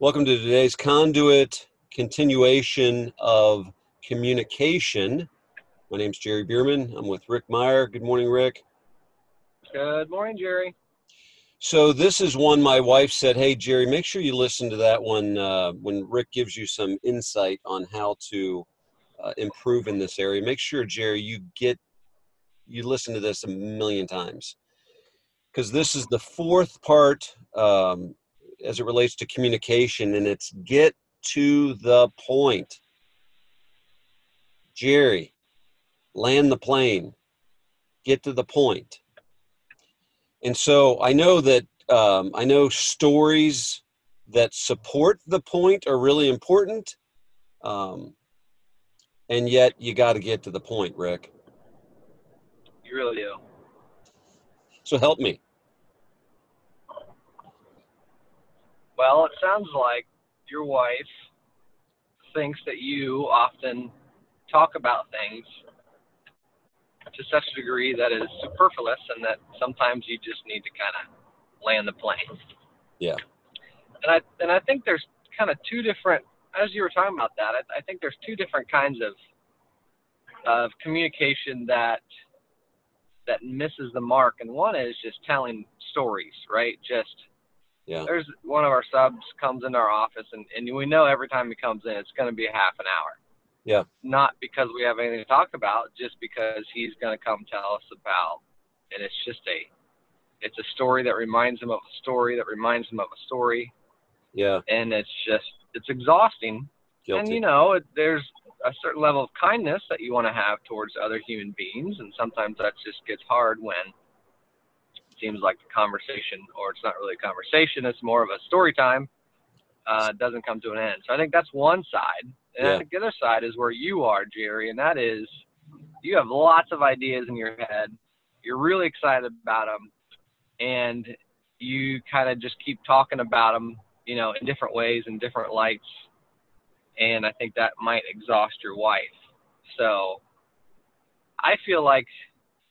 Welcome to today's conduit continuation of communication. My name's Jerry Bierman. I'm with Rick Meyer. Good morning, Rick. Good morning, Jerry. So this is one my wife said, "Hey Jerry, make sure you listen to that one uh, when Rick gives you some insight on how to uh, improve in this area. Make sure, Jerry, you get you listen to this a million times because this is the fourth part um, as it relates to communication, and it's get to the point. Jerry, land the plane, get to the point. And so I know that um, I know stories that support the point are really important. Um, and yet you got to get to the point, Rick. You really do. So help me. Well, it sounds like your wife thinks that you often talk about things to such a degree that is superfluous and that sometimes you just need to kind of land the plane. Yeah. And I and I think there's kind of two different as you were talking about that, I, I think there's two different kinds of of communication that that misses the mark and one is just telling stories, right? Just yeah. There's one of our subs comes into our office and, and we know every time he comes in it's gonna be a half an hour. Yeah. Not because we have anything to talk about, just because he's going to come tell us about, and it's just a, it's a story that reminds him of a story that reminds him of a story. Yeah. And it's just, it's exhausting. Guilty. And you know, it, there's a certain level of kindness that you want to have towards other human beings, and sometimes that just gets hard when seems like the conversation, or it's not really a conversation, it's more of a story time, uh, doesn't come to an end. So I think that's one side and Yeah. The other side is where you are, Jerry, and that is you have lots of ideas in your head. You're really excited about them, and you kind of just keep talking about them, you know, in different ways and different lights. And I think that might exhaust your wife. So I feel like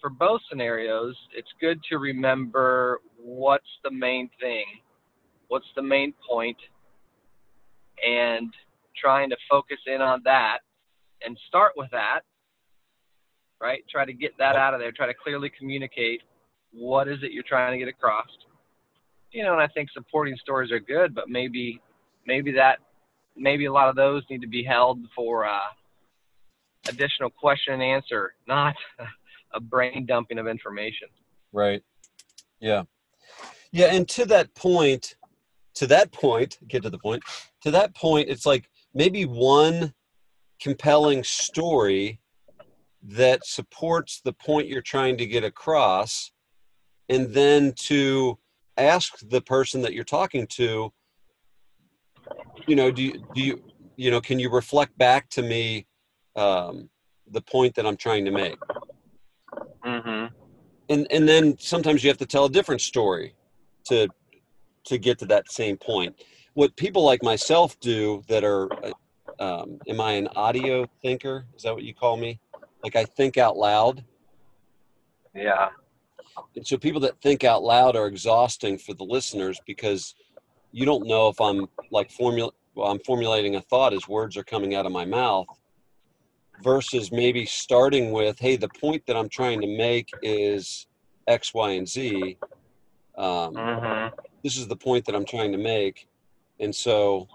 for both scenarios, it's good to remember what's the main thing, what's the main point, and trying to focus in on that and start with that, right? Try to get that out of there. Try to clearly communicate what is it you're trying to get across. You know, and I think supporting stories are good, but maybe, maybe that, maybe a lot of those need to be held for uh, additional question and answer, not a brain dumping of information. Right. Yeah. Yeah. And to that point, to that point, get to the point, to that point, it's like maybe one compelling story that supports the point you're trying to get across and then to ask the person that you're talking to you know do you do you you know can you reflect back to me um, the point that i'm trying to make Mm-hmm. and and then sometimes you have to tell a different story to to get to that same point. What people like myself do that are uh, um, am i an audio thinker? Is that what you call me? Like i think out loud. Yeah. and so people that think out loud are exhausting for the listeners because you don't know if i'm like formula well i'm formulating a thought as words are coming out of my mouth versus maybe starting with hey the point that i'm trying to make is x y and z um, Mm-hmm. this is the point that i'm trying to make and so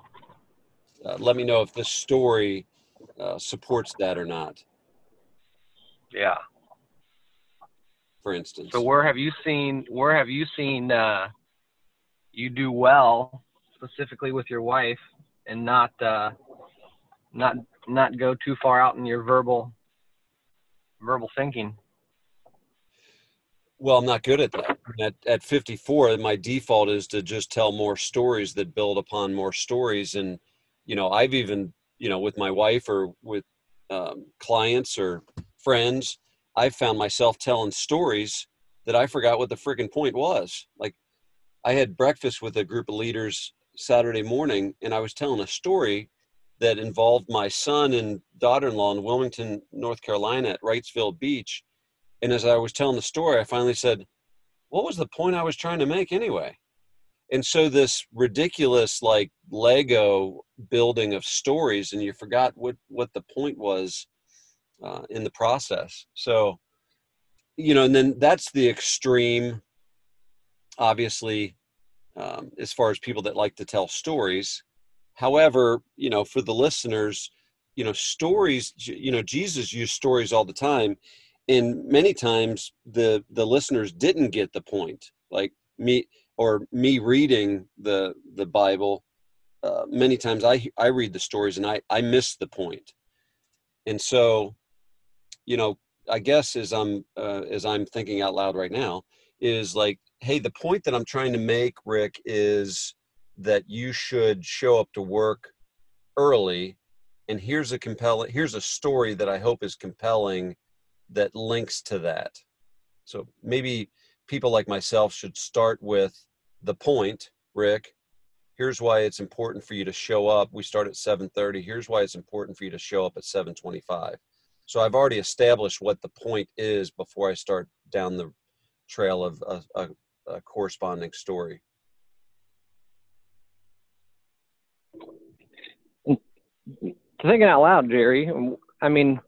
uh, let me know if this story uh, supports that or not Yeah. for instance So where have you seen where have you seen uh, you do well specifically with your wife and not uh, not not go too far out in your verbal verbal thinking? Well, I'm not good at that. At, at 54, my default is to just tell more stories that build upon more stories. And, you know, I've even, you know, with my wife or with um, clients or friends, I've found myself telling stories that I forgot what the freaking point was. Like, I had breakfast with a group of leaders Saturday morning, and I was telling a story that involved my son and daughter in law in Wilmington, North Carolina at Wrightsville Beach. And as I was telling the story, I finally said, What was the point I was trying to make anyway? and so this ridiculous like lego building of stories and you forgot what what the point was uh, in the process. So you know and then that's the extreme obviously um, as far as people that like to tell stories however you know for the listeners you know stories you know jesus used stories all the time and many times the the listeners didn't get the point. Like me or me reading the the bible uh, many times i i read the stories and i i miss the point. And so you know i guess as i'm uh, as i'm thinking out loud right now is like hey the point that i'm trying to make rick is that you should show up to work early. And here's a compelling here's a story that i hope is compelling that links to that. So maybe people like myself should start with the point rick. Here's why it's important for you to show up. We start at 7.30 here's why it's important for you to show up at 7.25 so i've already established what the point is before i start down the trail of a, a, a corresponding story thinking out loud, Jerry, I mean,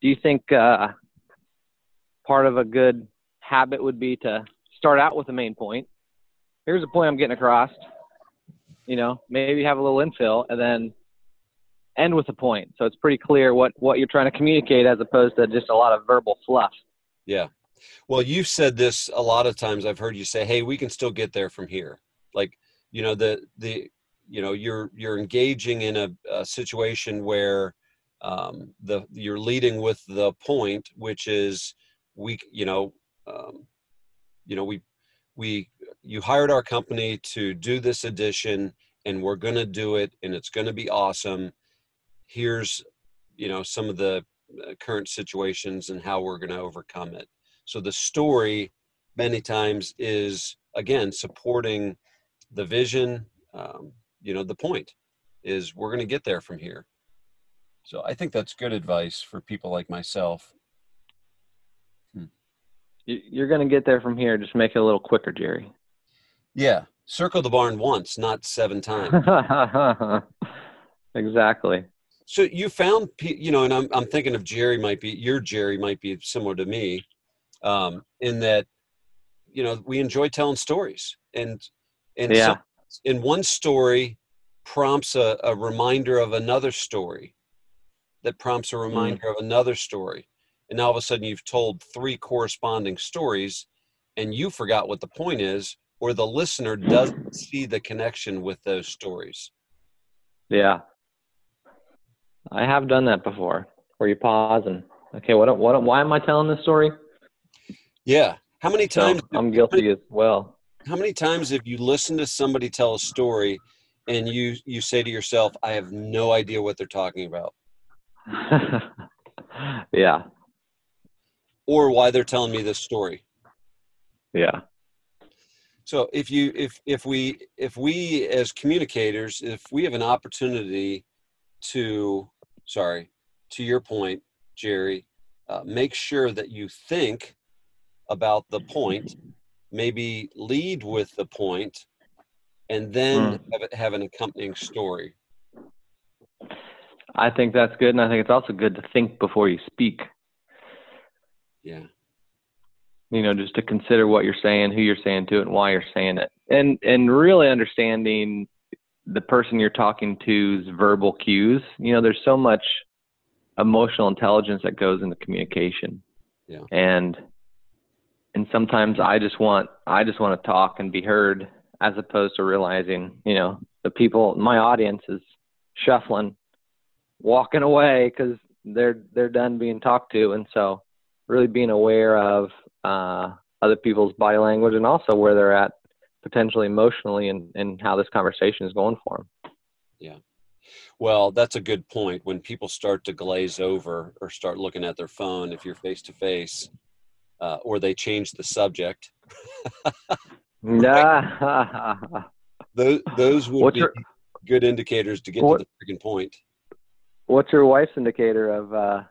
do you think uh, part of a good habit would be to start out with the main point? Here's the point I'm getting across. You know, maybe have a little infill and then end with a point. So it's pretty clear what what you're trying to communicate as opposed to just a lot of verbal fluff. Yeah. Well, you've said this a lot of times. I've heard you say, "Hey, we can still get there from here." Like, you know, the the you know you're you're engaging in a, a situation where um, the you're leading with the point which is we you know um, you know we we you hired our company to do this edition and we're going to do it and it's going to be awesome. Here's you know some of the uh, current situations and how we're going to overcome it. So the story many times is again supporting the vision um, you know the point is we're going to get there from here. So i think that's good advice for people like myself. Hmm. you're going to get there from here. Just make it a little quicker jerry. Yeah. Circle the barn once not seven times. Exactly. So you found you know and I'm, I'm thinking of jerry might be your jerry might be similar to me um, in that you know we enjoy telling stories. And and yeah in one story prompts a, a reminder of another story that prompts a mm. reminder mm. of another story. And now all of a sudden you've told three corresponding stories and you forgot what the point is or the listener doesn't see the connection with those stories. Yeah. I have done that before where you pause and okay what, what why am i telling this story? Yeah. How many times so i'm guilty as well how many times have you listened to somebody tell a story and you you say to yourself i have no idea what they're talking about yeah. Or why they're telling me this story. Yeah. So if you if if we if we as communicators if we have an opportunity to sorry to your point jerry uh, make sure that you think about the point maybe lead with the point and then mm. have, it, have an accompanying story. I think that's good and i think it's also good to think before you speak. Yeah. You know just to consider what you're saying who you're saying to it and why you're saying it. And and really understanding the person you're talking to's verbal cues. You know there's so much emotional intelligence that goes into communication. Yeah. And and sometimes I just want I just want to talk and be heard as opposed to realizing, you know, the people my audience is shuffling, walking away because they're they're done being talked to, and so really being aware of uh, other people's body language and also where they're at potentially emotionally and, and how this conversation is going for them. Yeah. Well, that's a good point. When people start to glaze over or start looking at their phone, if you're face to face, uh, or they change the subject. yeah. those those would What's be your, good indicators to get what, to the freaking point. What's your wife's indicator of uh,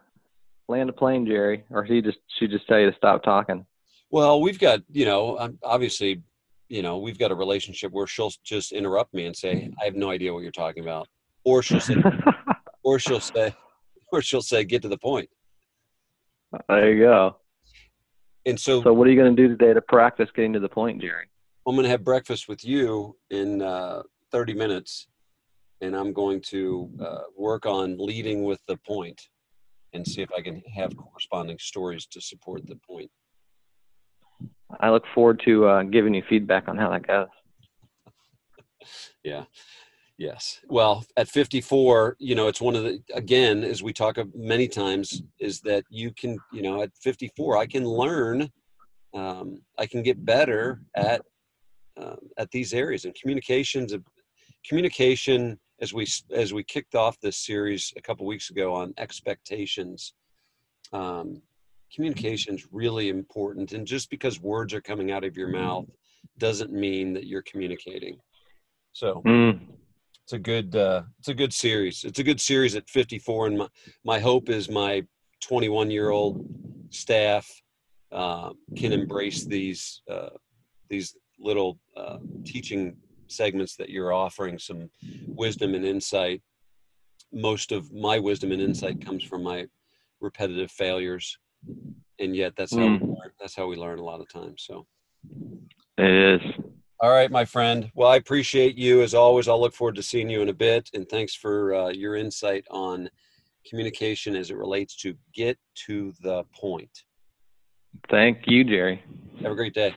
land a plane, Jerry? Or he just she just tell you to stop talking? Well, we've got you know obviously you know, we've got a relationship where she'll just interrupt me and say, "I have no idea what you're talking about," or she'll say, or she'll say, or she'll say, "Get to the point." there you go. And so, So what are you going to do today to practice getting to the point, Jerry? I'm going to have breakfast with you in uh, 30 minutes, and I'm going to uh, work on leading with the point and see if I can have corresponding stories to support the point. I look forward to uh, giving you feedback on how that goes. Yeah. Yes. Well, at 54, you know, it's one of the, again, as we talk of many times, is that you can, you know, at 54, I can learn, um, I can get better at, um, at these areas and communications communication as we, as we kicked off this series a couple weeks ago on expectations, um, communication is really important. And just because words are coming out of your mouth doesn't mean that you're communicating. So, Mm, it's a good uh, it's a good series. It's a good series at 54, and my my hope is my 21 year old staff uh, can embrace these uh, these little uh, teaching segments that you're offering some wisdom and insight. Most of my wisdom and insight comes from my repetitive failures, and yet that's how we Mm. learn, that's how we learn a lot of times. So. it is. All right, my friend. Well, I appreciate you as always. I'll look forward to seeing you in a bit. And thanks for uh, your insight on communication as it relates to get to the point. Thank you, Jerry. Have a great day.